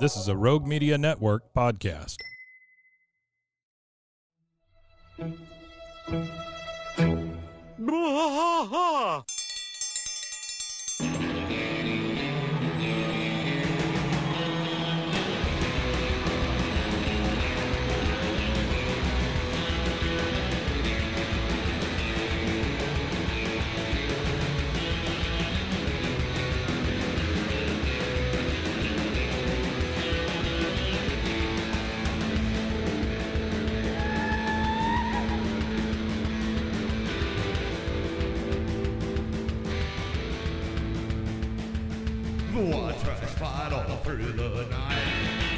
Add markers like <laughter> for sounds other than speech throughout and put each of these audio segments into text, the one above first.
This is a Rogue Media Network podcast. I through the night,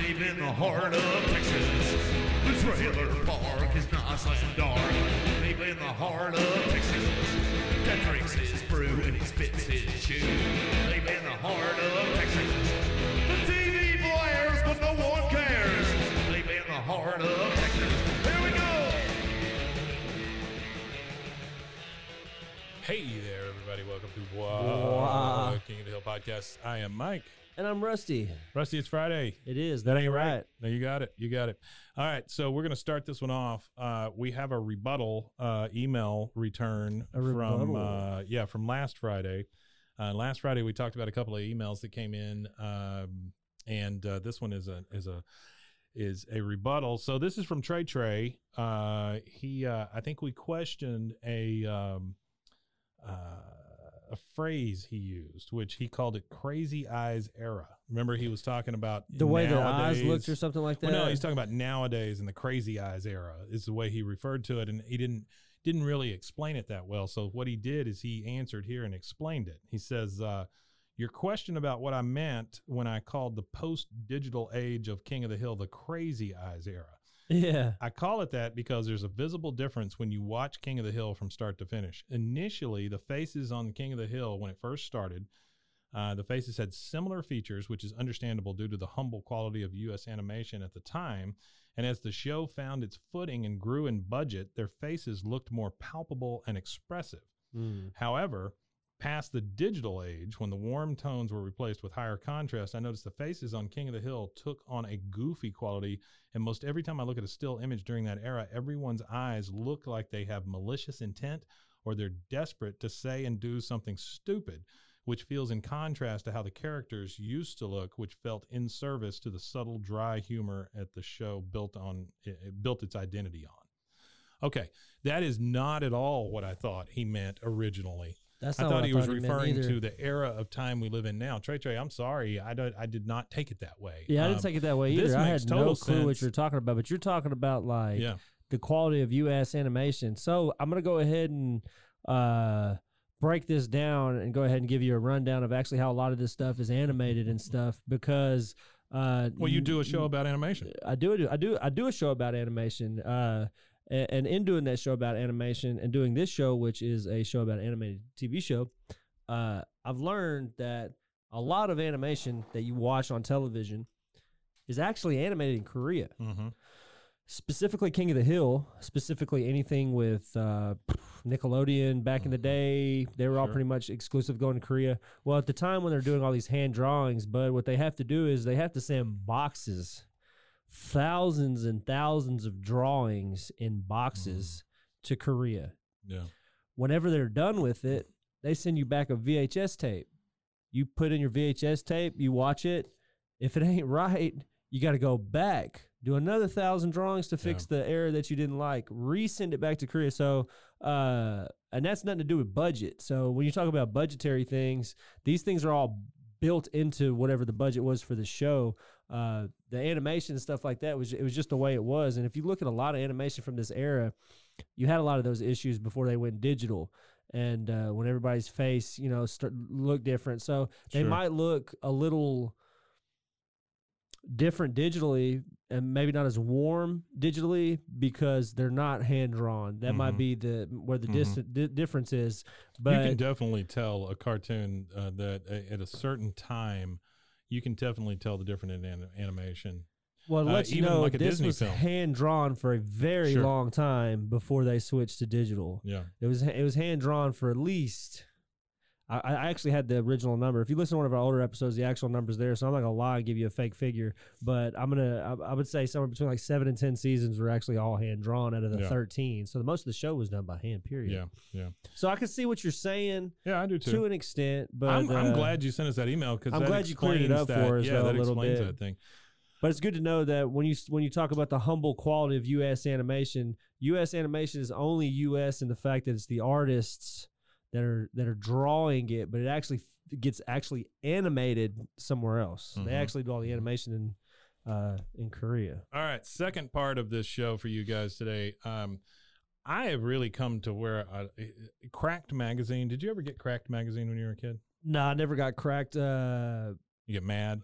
deep in the heart of Texas. The trailer park is nice and dark, deep in the heart of Texas. Drinks his brew and he spits his deep in the heart of Texas. The TV blares, but no one cares, deep in the heart of Texas. Here we go. Hey there, everybody. Welcome to Wow. King of the Hill podcast. I am Mike. And I'm Rusty. Rusty, it's Friday. It is. That ain't right. right. No, you got it. You got it. All right. So we're going to start this one off. Uh, we have a rebuttal uh, email return A from, uh, yeah, from last Friday. Uh, last Friday, we talked about a couple of emails that came in. Um, and uh, this one is a, is a, is a rebuttal. So this is from Trey Trey. Uh, he, uh, I think we questioned a, um, uh, a phrase he used, which he called it "crazy eyes era." Remember, he was talking about The way their eyes nowadays- looked or something like that. Well, no, he's talking about nowadays and the crazy eyes era is the way he referred to it, and he didn't didn't really explain it that well. So what he did is he answered here and explained it. He says, uh, "Your question about what I meant when I called the post-digital age of King of the Hill the crazy eyes era." Yeah. I call it that because there's a visible difference when you watch King of the Hill from start to finish. Initially, the faces on the King of the Hill, when it first started, uh, the faces had similar features, which is understandable due to the humble quality of U.S. animation at the time. And as the show found its footing and grew in budget, their faces looked more palpable and expressive. Mm. However, past the digital age, when the warm tones were replaced with higher contrast, I noticed the faces on King of the Hill took on a goofy quality. And most every time I look at a still image during that era, everyone's eyes look like they have malicious intent or they're desperate to say and do something stupid, which feels in contrast to how the characters used to look, which felt in service to the subtle, dry humor at the show built on it built its identity on. Okay, that is not at all what I thought he meant originally. That's I thought he I was he referring to the era of time we live in now. Trey Trey, I'm sorry, I don't, I did not take it that way. Yeah, I didn't Um, take it that way either. I had no clue what you're talking about, but you're talking about like Yeah, the quality of U.S. animation. So I'm gonna go ahead and uh, break this down and go ahead and give you a rundown of actually how a lot of this stuff is animated and stuff because. Uh, well, you do a show about animation. I do I do I do a show about animation. Uh, and in doing that show about animation and doing this show, which is a show about an animated TV show, uh, I've learned that a lot of animation that you watch on television is actually animated in Korea. Mm-hmm. Specifically, King of the Hill. Specifically, anything with uh, Nickelodeon back in the day, they were all pretty much exclusive going to Korea. Well, at the time when they're doing all these hand drawings, but what they have to do is they have to send boxes, thousands and thousands of drawings in boxes to Korea. Yeah. Whenever they're done with it, they send you back a VHS tape. You put in your VHS tape, you watch it. If it <laughs> ain't right, you got to go back, do another thousand drawings to fix the error that you didn't like, resend it back to Korea. So, uh, and that's nothing to do with budget. So when you talk about budgetary things, these things are all built into whatever the budget was for the show. Uh, the animation and stuff like that was it was just the way it was. And if you look at a lot of animation from this era, you had a lot of those issues before they went digital. And uh, when everybody's face, you know, start look different, so they Sure. might look a little different digitally and maybe not as warm digitally because they're not hand drawn. That might Mhm. be the where the Mhm. dis- di- difference is. But you can definitely tell a cartoon uh, that a- at a certain time, you can definitely tell the difference in anim- animation. well, uh, let you even know like a this Disney was film. hand drawn for a very Sure. long time before they switched to digital. Yeah. It was it was hand drawn for at least. I, I actually had the original number. If you listen to one of our older episodes, the actual number's there. So I'm not gonna lie and give you a fake figure, but I'm gonna I, I would say somewhere between like seven and ten seasons were actually all hand drawn out of the Yeah. 13. So the most of the show was done by hand. Period. Yeah. Yeah. So I can see what you're saying Yeah, I do too. to an extent, but I'm, I'm uh, glad you sent us that email because I'm glad you cleared it up that, for us, Yeah, though, that a little explains bit. that thing. But it's good to know that when you when you talk about the humble quality of U.S. animation, U.S. animation is only U.S. in the fact that it's the artists that are that are drawing it, but it actually f- gets actually animated somewhere else. They Mhm. actually do all the animation in uh, in Korea. All right, second part of this show for you guys today. Um, I have really come to where I, Cracked magazine. Did you ever get Cracked magazine when you were a kid? No, I never got cracked. Uh, You get mad.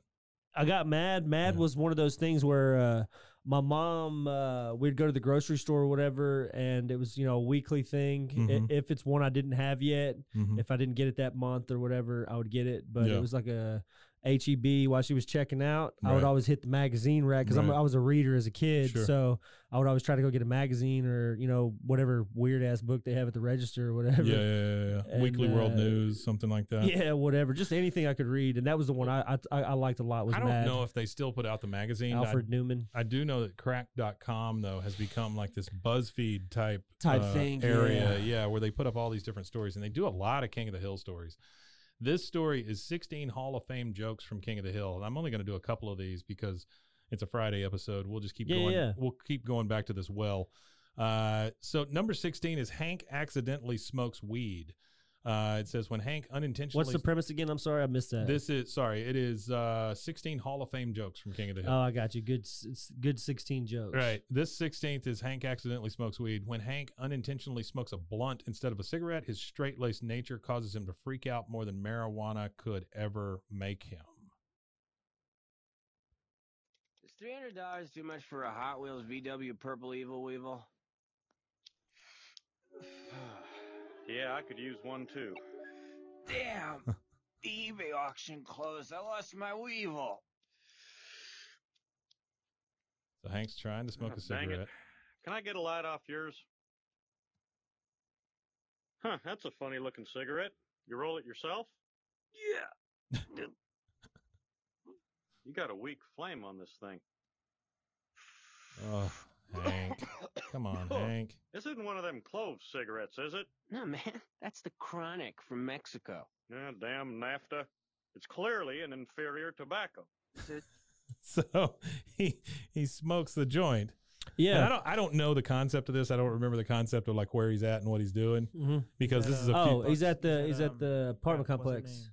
I got mad. Mad Yeah. was one of those things where uh, my mom, uh, we'd go to the grocery store or whatever, and it was you know a weekly thing. Mhm. if it's one I didn't have yet, Mhm. if I didn't get it that month or whatever, I would get it. But Yeah. it was like a HEB while she was checking out. I would always hit the magazine rack because Right. I was a reader as a kid, Sure. so I would always try to go get a magazine or you know whatever weird ass book they have at the register or whatever. Yeah, yeah, yeah. And, Weekly World uh, News, something like that. Yeah, whatever. Just anything I could read, and that was the one I I, I liked a lot. Was I don't Mad. know if they still put out the magazine. I- Alfred Newman. I do know that cracked.com though has become like this BuzzFeed type Type uh, thing, area, yeah. yeah, where they put up all these different stories and they do a lot of King of the Hill stories. This story is 16 Hall of Fame jokes from King of the Hill, and I'm only going to do a couple of these because it's a Friday episode. We'll just keep Yeah, going. yeah. We'll keep going back to this well. Uh, so number 16 is Hank accidentally smokes weed. Uh, it says when Hank unintentionally. What's the premise again? I'm sorry, I missed that. This is sorry. It is uh, 16 Hall of Fame jokes from King of the Hill. Oh, I got you. Good, good. Sixteen jokes. Right. This 16th is Hank accidentally smokes weed. When Hank unintentionally smokes a blunt instead of a cigarette, his straight laced nature causes him to freak out more than marijuana could ever make him. Is three hundred dollars too much for a Hot Wheels VW Purple Evil Weevil? Yeah, I could use one too. Damn! the <laughs> eBay auction closed. I lost my Weevil. So Hank's trying to smoke Oh, a <laughs> dang it. cigarette. Can I get a light off yours? Huh, that's a funny looking cigarette. You roll it yourself? Yeah. <laughs> You got a weak flame on this thing. Oh, Hank. Come on, Hank. This isn't one of them clove cigarettes, is it? No, man, <laughs> that's the Chronic from Mexico. Yeah, damn NAFTA. It's clearly an inferior tobacco. <laughs> So he he smokes the joint. And Yeah. I don't I don't know the concept of this. I don't remember the concept of like where he's at and what he's doing Mhm. because this is a few Oh, bucks. he's at the Is he's that, at the apartment what's her complex. name?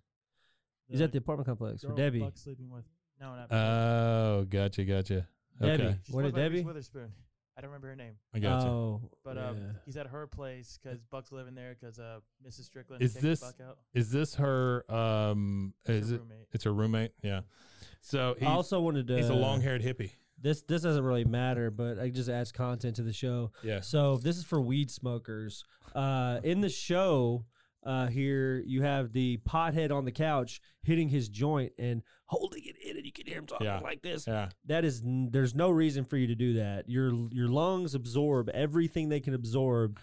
He's at the apartment complex for girl Debbie. Buck sleeping with. No, not Oh, gotcha, gotcha. Okay. Debbie. She's What supposed did to Reese Debbie? Witherspoon. I don't remember her name. I gotcha. Oh, But um, yeah. he's at her place because Buck's living there because uh, Mrs. Strickland Is kicked this- Buck out. Is this her um It's is her it roommate. it's her roommate? Yeah. So he's, I also wanted to. he's a long-haired hippie. This this doesn't really matter, but it just adds content to the show. Yeah. So this is for weed smokers. Uh, in the show, uh, here you have the pothead on the couch hitting his joint and holding it in, and you can hear him talking Yeah. like this. Yeah. That is, there's no reason for you to do that. Your your lungs absorb everything they can absorb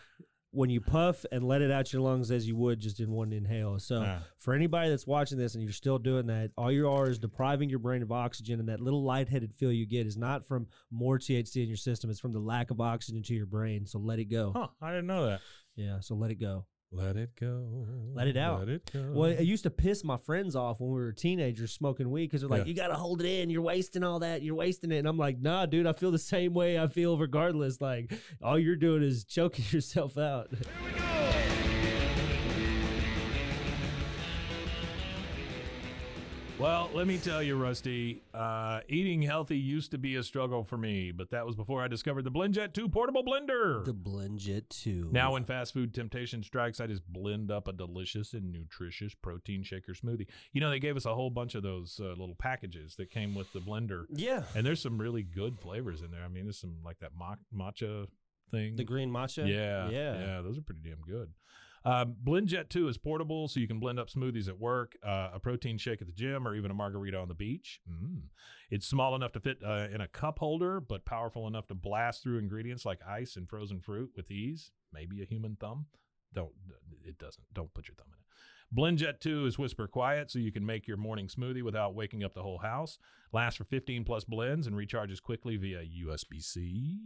when you puff and let it out your lungs as you would just in one inhale. So Yeah. for anybody that's watching this and you're still doing that, all you are is depriving your brain of oxygen, and that little lightheaded feel you get is not from more THC in your system; it's from the lack of oxygen to your brain. So let it go. Huh, I didn't know that. Yeah, so let it go. Let it go. Let it out. Let it go. Well, it used to piss my friends off when we were teenagers smoking weed because they're like, Yeah. "You got to hold it in. You're wasting all that. You're wasting it." And I'm like, "Nah, dude. I feel the same way. I feel regardless. Like all you're doing is choking <laughs> yourself out." Well, let me tell you, Rusty, uh, eating healthy used to be a struggle for me, but that was before I discovered the BlendJet 2 portable blender. the BlendJet two. Now, when fast food temptation strikes, I just blend up a delicious and nutritious protein shaker smoothie. You know, they gave us a whole bunch of those uh, little packages that came with the blender, yeah, and there's some really good flavors in there. I mean, there's some like that ma- matcha thing. the green matcha. Yeah, yeah. yeah, those are pretty damn good. Um, BlendJet 2 is portable, so you can blend up smoothies at work, uh, a protein shake at the gym, or even a margarita on the beach. Mm. It's small enough to fit uh, in a cup holder, but powerful enough to blast through ingredients like ice and frozen fruit with ease. Maybe a human thumb. Don't it doesn't. Don't put your thumb in it. BlendJet 2 is whisper quiet, so you can make your morning smoothie without waking up the whole house. Lasts for 15 plus blends and recharges quickly via USB C,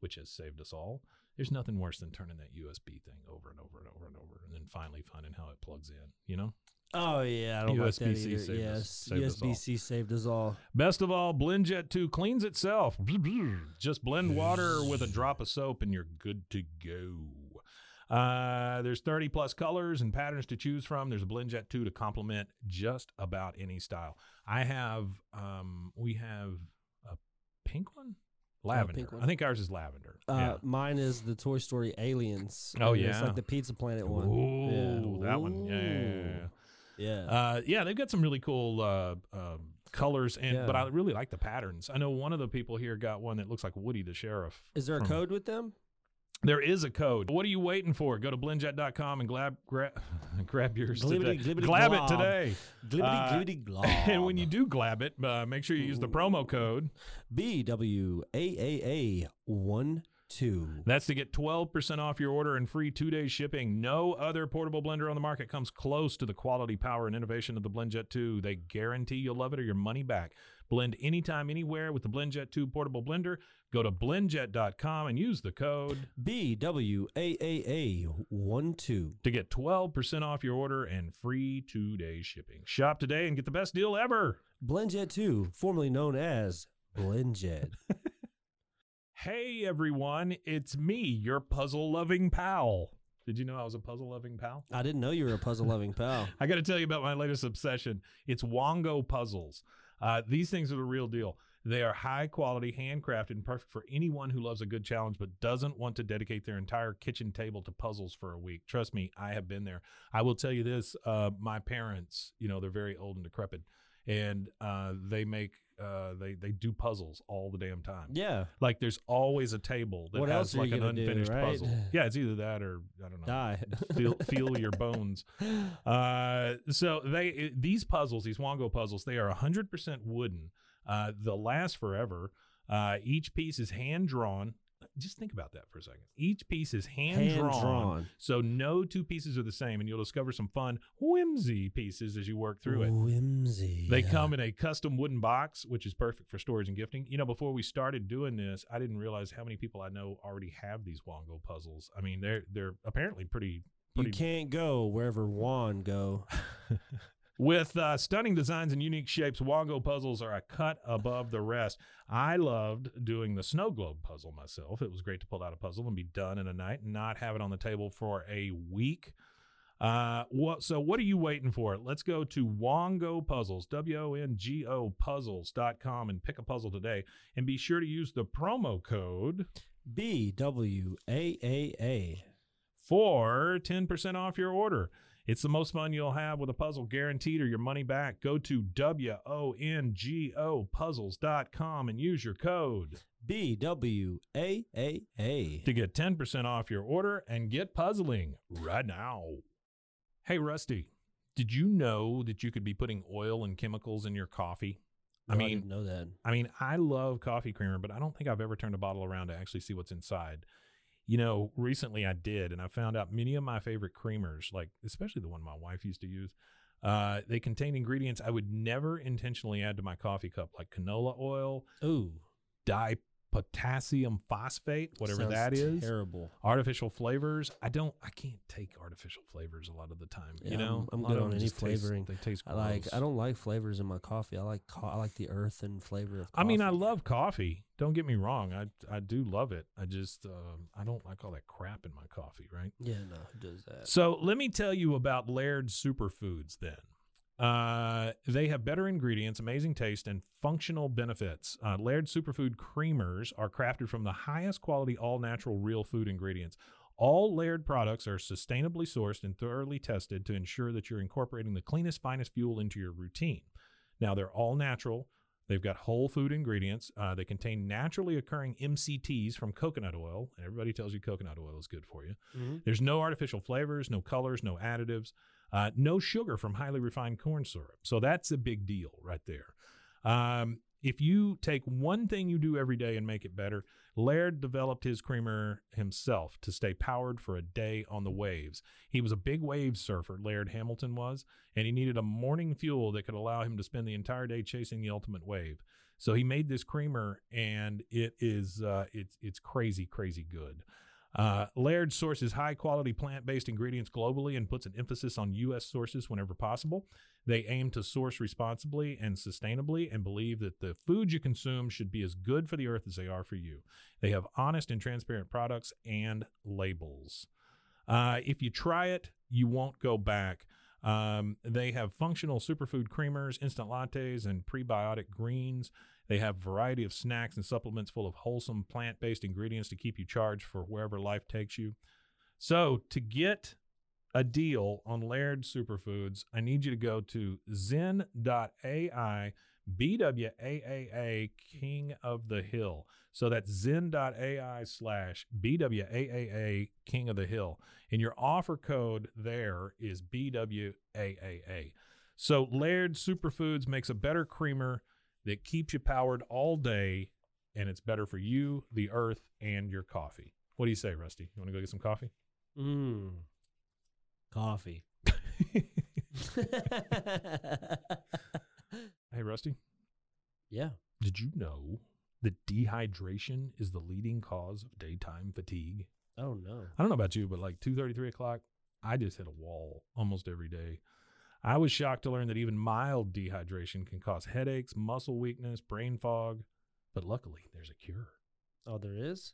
which has saved us all. There's nothing worse than turning that USB thing over and over and over and over, and then finally finding how it plugs in. You know. Oh yeah, I don't like that USB-C either. saved us- yes, saved us all. USB C saved us all. Best of all, BlendJet 2 cleans itself. <laughs> Just blend water with a drop of soap and you're good to go. Uh, there's 30 plus colors and patterns to choose from. There's a BlendJet 2 to complement just about any style. I have, um, we have a pink one? Lavender. one. I think ours is lavender. Uh, yeah. Mine is the Toy Story Aliens. Oh, and It's yeah. like the Pizza Planet one. Ooh, yeah. that one. Yeah, yeah, yeah, yeah. Yeah. Uh, yeah, they've got some really cool uh, um colors, and but I really like the patterns. I know one of the people here got one that looks like Woody the Sheriff. is there a from- code with them? There is a code. What are you waiting for? Go to blendjet.com and grab grab, <laughs> grab yours Glibbity, today. glibbity, glab glob. it today. Glibbity Uh, glibbity <laughs> glob. And when you do glab it, uh, make sure you use the promo code. B W A A A one two. That's to get 12% off your order and free two day shipping. No other portable blender on the market comes close to the quality, power, and innovation of the BlendJet 2. They guarantee you'll love it or your money back. Blend anytime, anywhere with the BlendJet 2 portable blender. Go to blendjet.com and use the code B W A A A one two. to get 12% off your order and free two day shipping. Shop today and get the best deal ever. BlendJet two, formerly known as BlendJet. <laughs> <laughs> Hey everyone, it's me, your puzzle loving pal. Did you know I was a puzzle loving pal? I didn't know you were a puzzle loving <laughs> pal. I got to tell you about my latest obsession. It's Wongo puzzles. Uh, these things are the real deal. They are high quality, handcrafted, and perfect for anyone who loves a good challenge but doesn't want to dedicate their entire kitchen table to puzzles for a week. Trust me, I have been there. I will tell you this: uh, my parents, you know, they're very old and decrepit, and uh, they make uh, they they do puzzles all the damn time. Yeah. Like there's always a table that What has are like you an gonna do, unfinished right? puzzle. <laughs> Yeah, it's either that or I don't know Die. <laughs> feel feel your bones. Uh, so they these puzzles, these Wongo puzzles, they are 100% wooden. Uh, they'll last forever. Uh, each piece is hand drawn. Just think about that for a second. Each piece is hand drawn, so no two pieces are the same, and you'll discover some fun whimsy pieces as you work through it. Whimsy. They come in a custom wooden box, which is perfect for storage and gifting. You know, before we started doing this, I didn't realize how many people I know already have these Wongo puzzles. I mean, they're they're apparently pretty You can't go wherever Juan go. <laughs> with uh, stunning designs and unique shapes. Wongo puzzles are a cut above the rest. I loved doing the snow globe puzzle myself. It was great to pull out a puzzle and be done in a night and not have it on the table for a week. Uh, what? So what are you waiting for? Let's go to Wongo Puzzles, W O N G O Puzzles.com and pick a puzzle today. And be sure to use the promo code B W A A A. for 10% off your order. It's the most fun you'll have with a puzzle guaranteed or your money back. Go to W-O-N-G-O puzzles.com and use your code B W A A A. to get 10% off your order and get puzzling right now. Hey, Rusty, did you know that you could be putting oil and chemicals in your coffee? I No, mean, didn't know that. I mean, I love coffee creamer, but I don't think I've ever turned a bottle around to actually see what's inside. You know, recently I did, and I found out many of my favorite creamers, like especially the one my wife used to use, uh, they contain ingredients I would never intentionally add to my coffee cup, like canola oil, Ooh. Potassium phosphate, whatever Sounds that is. Terrible. Artificial flavors. I don't. I can't take artificial flavors a lot of the time. Yeah, you know, I'm, I'm good on any just taste- flavoring. they taste. I like. I don't like flavors in my coffee. I like. Co- I like the earth and flavor of. I mean, I love coffee. Don't get me wrong. I I do love it. I just um, I don't like all that crap in my coffee. Right. Yeah, no, it does that. So let me tell you about Laird Superfoods then. Uh, they have better ingredients, amazing taste, and functional benefits. Uh, Laird Superfood creamers are crafted from the highest quality, all natural, real food ingredients. All Laird products are sustainably sourced and thoroughly tested to ensure that you're incorporating the cleanest, finest fuel into your routine. Now, they're all natural. They've got whole food ingredients. Uh, they contain naturally occurring MCTs from coconut oil. Everybody tells you coconut oil is good for you. Mhm. There's no artificial flavors, no colors, no additives, uh, no sugar from highly refined corn syrup. So that's a big deal right there. Um, if you take one thing you do every day and make it better, Laird developed his creamer himself to stay powered for a day on the waves. He was a big wave surfer, Laird Hamilton was, and he needed a morning fuel that could allow him to spend the entire day chasing the ultimate wave. So he made this creamer, and it is uh, it's it's crazy, crazy good. Uh, Laird sources high quality plant based ingredients globally and puts an emphasis on U.S. sources whenever possible. They aim to source responsibly and sustainably and believe that the food you consume should be as good for the earth as they are for you. They have honest and transparent products and labels. Uh, if you try it, you won't go back. Um, they have functional superfood creamers, instant lattes, and prebiotic greens. They have a variety of snacks and supplements full of wholesome plant based ingredients to keep you charged for wherever life takes you. So, to get a deal on Laird Superfoods, I need you to go to zen.ai BWAAA King of the Hill. So that's zen.ai slash BWAAA King of the Hill. And your offer code there is BWAAA. So Laird Superfoods makes a better creamer that keeps you powered all day, and it's better for you, the earth, and your coffee. What do you say, Rusty? You want to go get some coffee? Mmm. Coffee. <laughs> Hey, Rusty, yeah. did you know that dehydration is the leading cause of daytime fatigue? Oh no. I don't know about you, but like two thirty, three o'clock, I just hit a wall almost every day. I was shocked to learn that even mild dehydration can cause headaches, muscle weakness, brain fog, but luckily there's a cure. Oh, there is.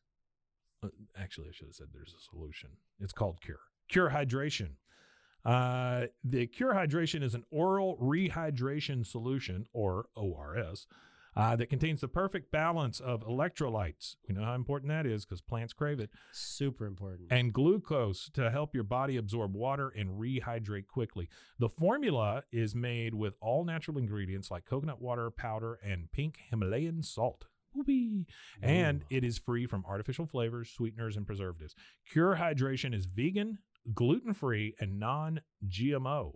Uh, Actually, I should have said there's a solution. It's called Cure. Cure Hydration. Uh, the Cure Hydration is an oral rehydration solution, or ORS, uh, that contains the perfect balance of electrolytes. We know how important that is because plants crave it, Super important. and glucose to help your body absorb water and rehydrate quickly. The formula is made with all natural ingredients like coconut water powder and pink Himalayan salt. Whoopee. And it is free from artificial flavors, sweeteners, and preservatives. Cure Hydration is vegan, gluten free, and non GMO.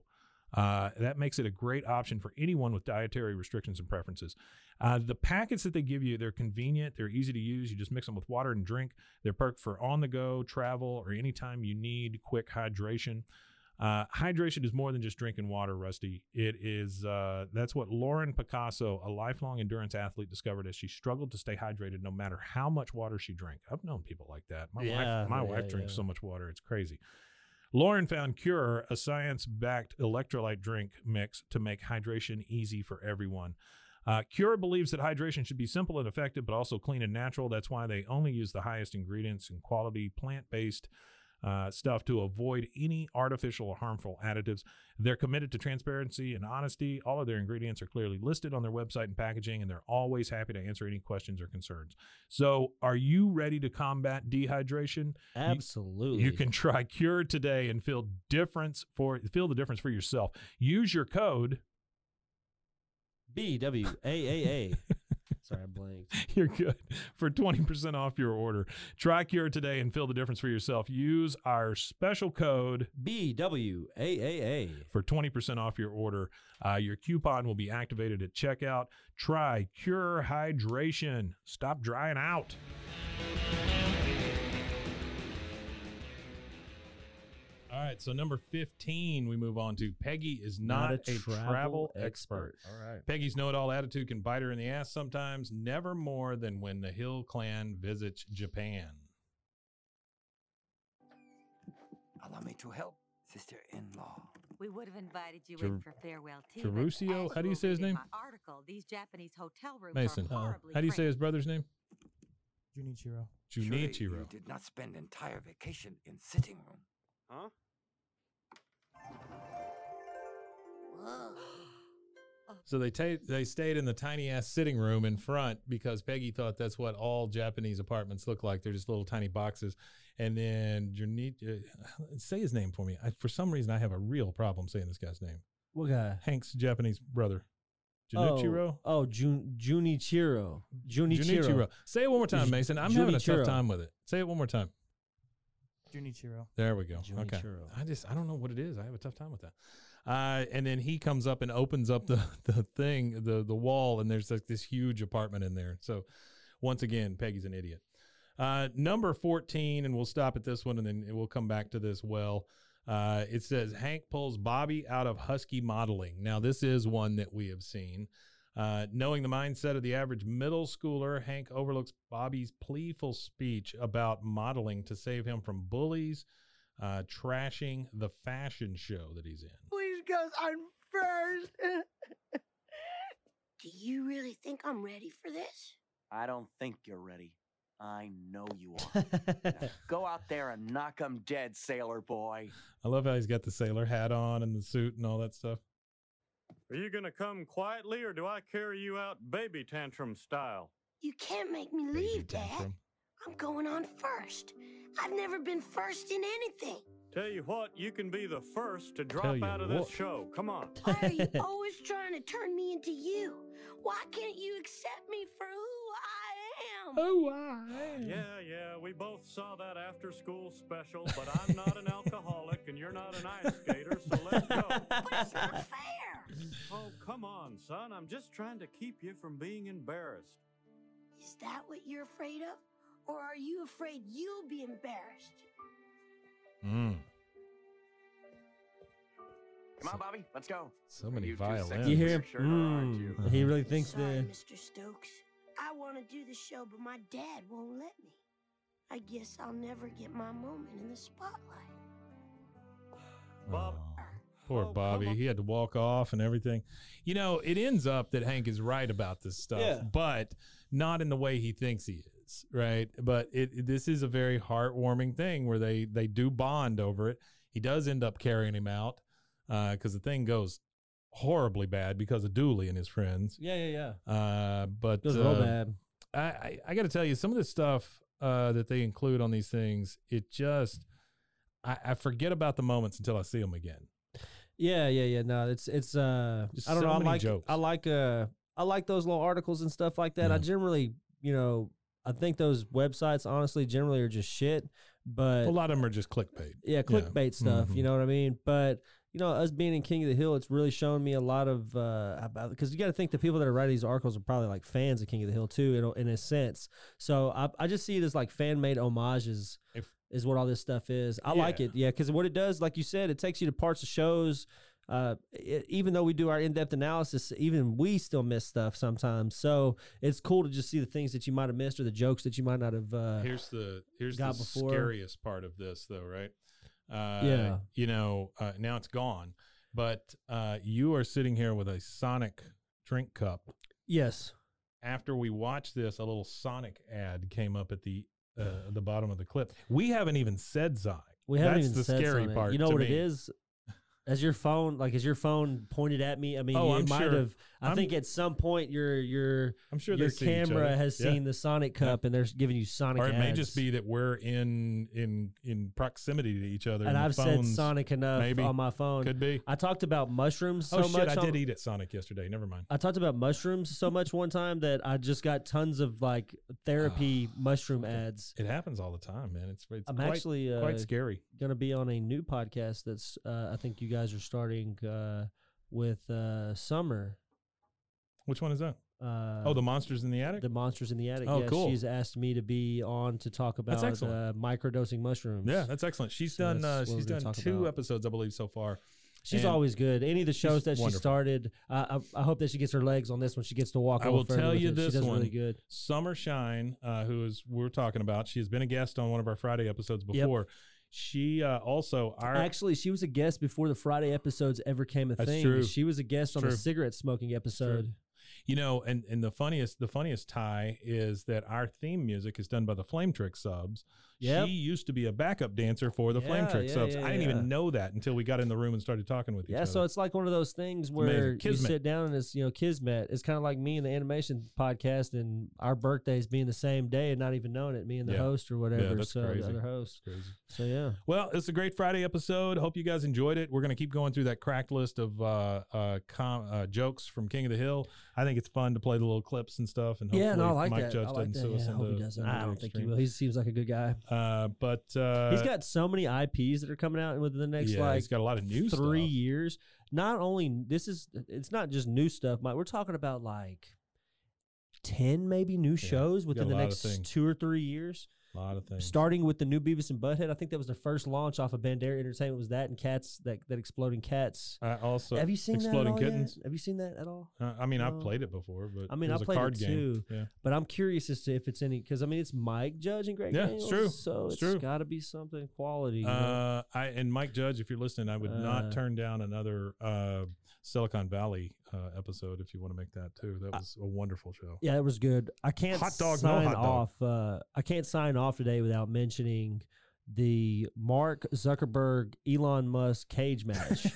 Uh, that makes it a great option for anyone with dietary restrictions and preferences. Uh, the packets that they give you, they're convenient, they're easy to use. You just mix them with water and drink. They're perfect for on the go, travel, or anytime you need quick hydration. Uh, hydration is more than just drinking water, Rusty. It is, uh, that's what Lauren Picasso, a lifelong endurance athlete, discovered as she struggled to stay hydrated no matter how much water she drank. I've known people like that. My Yeah, wife, my yeah, wife drinks yeah. so much water, it's crazy. Lauren found Cure, a science backed electrolyte drink mix to make hydration easy for everyone. Uh, Cure believes that hydration should be simple and effective, but also clean and natural. That's why they only use the highest ingredients and quality plant based uh, stuff to avoid any artificial or harmful additives. They're committed to transparency and honesty. All of their ingredients are clearly listed on their website and packaging, and they're always happy to answer any questions or concerns. So, are you ready to combat dehydration? Absolutely. You can try Cure today and feel difference for feel the difference for yourself. Use your code. B W A A A. <laughs> Sorry, I blanked. You're good for 20% off your order. Try Cure today and feel the difference for yourself. Use our special code B W A A A. for 20% off your order. Uh, your coupon will be activated at checkout. Try Cure Hydration. Stop drying out. All right, so number 15, we move on to Peggy is not, a, travel, expert. All right. Peggy's know it all attitude can bite her in the ass sometimes, never more than when the Hill clan visits Japan. Allow me to help, sister-in-law. We would have invited you Jer- in for farewell tea. but Jerusio? How do you say his name? Article. These Japanese hotel rooms Mason, are horribly uh, how do you say his brother's name? Junichiro. Surely You Junichiro. did not spend entire vacation in sitting room. Huh? So they ta- they stayed in the tiny ass sitting room in front because Peggy thought that's what all Japanese apartments look like. They're just little tiny boxes. And then Juni- uh, say his name for me. I, for some reason, I have a real problem saying this guy's name. What guy? Hank's Japanese brother. Junichiro? Oh, oh Jun- Junichiro. Junichiro. Junichiro. Say it one more time, Mason. I'm having a tough time with it. Say it one more time. Junichiro. There we go. Okay. I just I don't know what it is. I have a tough time with that. Uh, and then he comes up and opens up the <laughs> the thing, the the wall, and there's like this huge apartment in there. So once again, Peggy's an idiot. Uh, number 14, and we'll stop at this one and then we'll come back to this well. Uh, it says Hank pulls Bobby out of Husky modeling. Now, this is one that we have seen. Uh, knowing the mindset of the average middle schooler, Hank overlooks Bobby's pleaful speech about modeling to save him from bullies, uh, trashing the fashion show that he's in. Please, Gus, I'm first. <laughs> Do you really think I'm ready for this? I don't think you're ready. I know you are. <laughs> Now, go out there and knock 'em dead, sailor boy. I love how he's got the sailor hat on and the suit and all that stuff. Are you gonna come quietly, or do I carry you out baby tantrum style? You can't make me leave, Dad. I'm going on first. I've never been first in anything. Tell you what, you can be the first to drop out of what. this show. Come on. Why are you <laughs> always trying to turn me into you? Why can't you accept me for who I am? Oh, I Yeah, yeah, we both saw that after school special, but I'm not an <laughs> alcoholic and you're not an ice skater, so let's go. But it's not fair. Oh, come on, son. I'm just trying to keep you from being embarrassed. Is that what you're afraid of? Or are you afraid you'll be embarrassed? Mm, Come on, Bobby, let's go. so many You violins. sexy You hear him? Sure aren't you? Mm. He really thinks Sorry, that. Mr. Stokes. I want to do the show, but my dad won't let me. I guess I'll never get my moment in the spotlight. Bob. Oh, poor Oh, Bobby. He had to walk off and everything. You know, it ends up that Hank is right about this stuff, Yeah. but not in the way he thinks he is, right? But it this is a very heartwarming thing where they they do bond over it. He does end up carrying him out because the thing goes horribly bad because of Dooley and his friends. Yeah, yeah, yeah. Uh, but It was real uh, bad. I, I, I got to tell you, some of the stuff uh, that they include on these things, it just, I, I forget about the moments until I see them again. Yeah, yeah, yeah. No, it's it's uh Just I don't so know. I many like jokes. I like uh I like those little articles and stuff like that. I generally, you know, I think those websites honestly generally are just shit. But a lot of them are just clickbait. yeah, clickbait stuff. Mhm. You know what I mean? But you know, us being in King of the Hill, it's really shown me a lot of uh about because you got to think the people that are writing these articles are probably like fans of King of the Hill too, in a, in a sense. So I I just see it as like fan made homages. If- is what all this stuff is. I like it, yeah, because what it does, like you said, it takes you to parts of shows. Uh, it, even though we do our in-depth analysis, even we still miss stuff sometimes. So it's cool to just see the things that you might have missed or the jokes that you might not have. Uh, Here's the here's the before. scariest part of this, though, right? Uh, Yeah. You know, uh, now it's gone, but uh, you are sitting here with a Sonic drink cup. yes, After we watched this, a little Sonic ad came up at the uh, the bottom of the clip. We haven't even said Sonic. we haven't That's even the said scary part. You know what it me. is? As your phone, like as your phone pointed at me, I mean, Oh, I'm might sure. have. I I'm- think at some point your your I'm sure your they see each camera has Yeah. seen the Sonic Cup and they're giving you Sonic. or it may just be that we're in in in proximity to each other, And the I've said Sonic enough maybe. on my phone. Could be. I talked about mushrooms so oh shit! much. I on- did eat at Sonic yesterday. Never mind. I talked about mushrooms so much one time that I just got tons of like therapy mushroom ads. It happens all the time, man. It's it's I'm quite, actually uh, quite scary. going to be on a new podcast that's uh, I think you guys are starting uh, with uh, Summer. Which one is that? Uh, oh, the monsters in the attic. the monsters in the attic. Oh, yes, cool. She's asked me to be on to talk about uh, microdosing mushrooms. yeah, that's excellent. She's So done. Uh, she's done two about. episodes, I believe, so far. She's And always good. Any of the shows that she started, uh, I, I hope that she gets her legs on this one. She gets to walk. I will tell you this She does one. really good. Summer Shine, uh, who is we're talking about, she has been a guest on one of our Friday episodes before. She uh, also our Actually, she was a guest before the Friday episodes ever came a thing. true. She was a guest on the cigarette smoking episode. You know, and and the funniest the funniest tie is that our theme music is done by the Flametrick Subs. Yep. She used to be a backup dancer for the Flame Yeah, Trick yeah, subs. yeah, I didn't even know that until we got in the room and started talking with each Yeah, other. so it's like one of those things where you sit down and it's you know kismet. It's kind of like me and the animation podcast, and our birthdays being the same day and not even knowing it. Me and the host or whatever. that's so crazy. the other host. So yeah. Well, it's a great Friday episode. Hope you guys enjoyed it. We're going to keep going through that cracked list of uh, uh, com- uh, jokes from King of the Hill. I think it's fun to play the little clips and stuff. And Yeah, no, I like Mike that. Judge I like doesn't that. sue us Yeah, I hope he doesn't. I don't think he will. He seems like a good guy. Uh, but uh, he's got so many IPs that are coming out within the next Yeah, like he's got a lot of new three stuff. years. Not only this is it's not just new stuff, Mike. We're talking about like ten maybe new shows within the next two or three years. A lot of things. Starting with the new Beavis and Butthead, I think that was their first launch off of Bandera Entertainment. Was that and Cats that that exploding cats? I also Have you seen Exploding that at all Kittens? Yet? Have you seen that at all? Uh, I mean, I've played it before, but I mean, it I played a card it game. too, Yeah. but I'm curious as to if it's any because I mean it's Mike Judge and Greg. Yeah, it's Daniels, true. So It's it's true. got to be something quality. Uh, I and Mike Judge, if you're listening, I would Uh, not turn down another uh, Silicon Valley uh, episode if you want to make that too. That was a wonderful show. Yeah, it was good. I can't Hot dog, no sign hot dog. off. Uh, I can't sign off today without mentioning the Mark Zuckerberg Elon Musk cage match.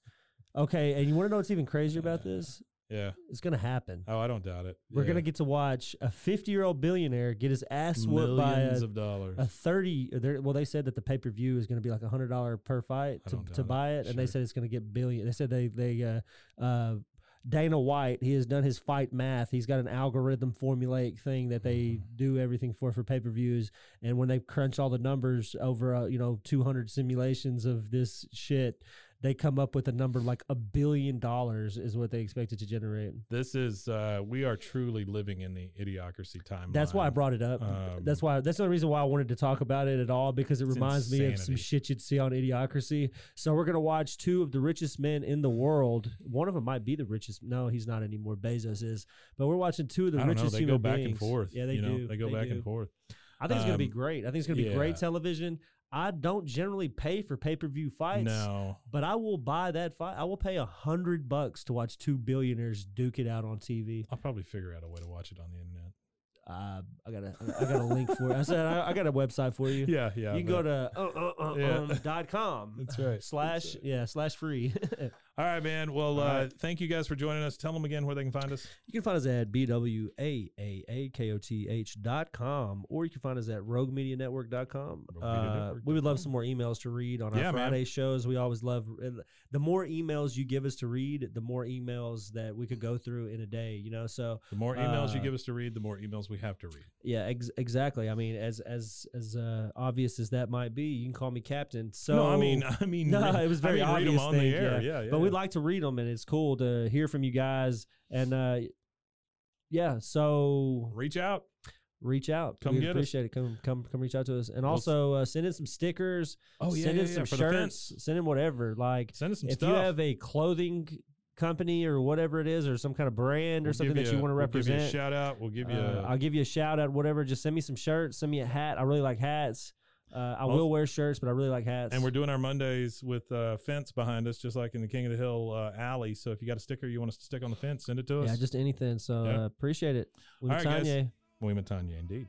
<laughs> okay, and you want to know what's even crazier about this? Yeah. It's gonna happen. Oh, I don't doubt it. We're Yeah. gonna get to watch a 50 year old billionaire get his ass whooped by Millions a, of dollars. a 30. they're- Well, they said that the pay per view is gonna be like a hundred dollar per fight I to, don't to it. buy it, and they Sure. said it's gonna get billion. They said they they uh, uh, Dana White, he has done his fight math. He's got an algorithm formulaic thing that they Mm-hmm. do everything for for pay per views. And when they crunch all the numbers over, uh, you know, 200 simulations of this shit, they come up with a number like a billion dollars is what they expected to generate. This is uh, we are truly living in the idiocracy time. That's why I brought it up. Um, that's why. That's the reason why I wanted to talk about it at all because it reminds me of some shit you'd see on Idiocracy. So we're gonna watch two of the richest men in the world. One of them might be the richest. No, he's not anymore. Bezos is. But we're watching two of the I don't know. richest They human go back and forth. Yeah, they you know? do. They go back do. and forth. I think it's gonna be Um, great. I think it's gonna be great television. I don't generally pay for pay per view fights. No. But I will buy that fight. I will pay a hundred bucks to watch two billionaires duke it out on TV. I'll probably figure out a way to watch it on the internet. Uh, I got a I got a link for it. I said I, I got a website for you. Yeah, yeah, You can go to uh, uh, uh, Yeah. um, dot com. <laughs> That's right. Slash yeah slash free. <laughs> All right, man. Well, uh, right. thank you guys for joining us. Tell them again where they can find us. You can find us at bwaaakoth dot com or you can find us at roguemedianetwork dot com. Uh, we would love some more emails to read on our Yeah, man. Friday shows. We always love the more emails you give us to read, the more emails that we could go through in a day. You know, so The more emails you uh, give us to read, the more emails we have to read. Yeah, ex- exactly. I mean, as as as uh, obvious as that might be, you can call me captain. So No, I mean- <laughs> I mean, no, it was I very mean, read 'em obvious. on the air. Yeah, Yeah, yeah. We like to read them, and it's cool to hear from you guys. And uh, yeah, so reach out, reach out. Come we get us. appreciate it. Come come come reach out to us, and also uh, send in some stickers. Oh, yeah, send in yeah, yeah, some the shirts. Send in whatever. Like Send us some if you have a clothing company or whatever it is, or some kind of brand or We'll something give that you a- want to we'll you represent. shout out. We'll give you. Uh, a, I'll give you a shout out, whatever. Just send me some shirts. Send me a hat. I really like hats. Uh, I Also- will wear shirts, but I really like hats. and we're doing our Mondays with uh, fence behind us, just like in the King of the Hill uh, alley. So if you got a sticker you want us to stick on the fence, send it to us. yeah, just anything. So Yeah. uh, appreciate it. We All right, guys. Tanya. William and Tanya, indeed.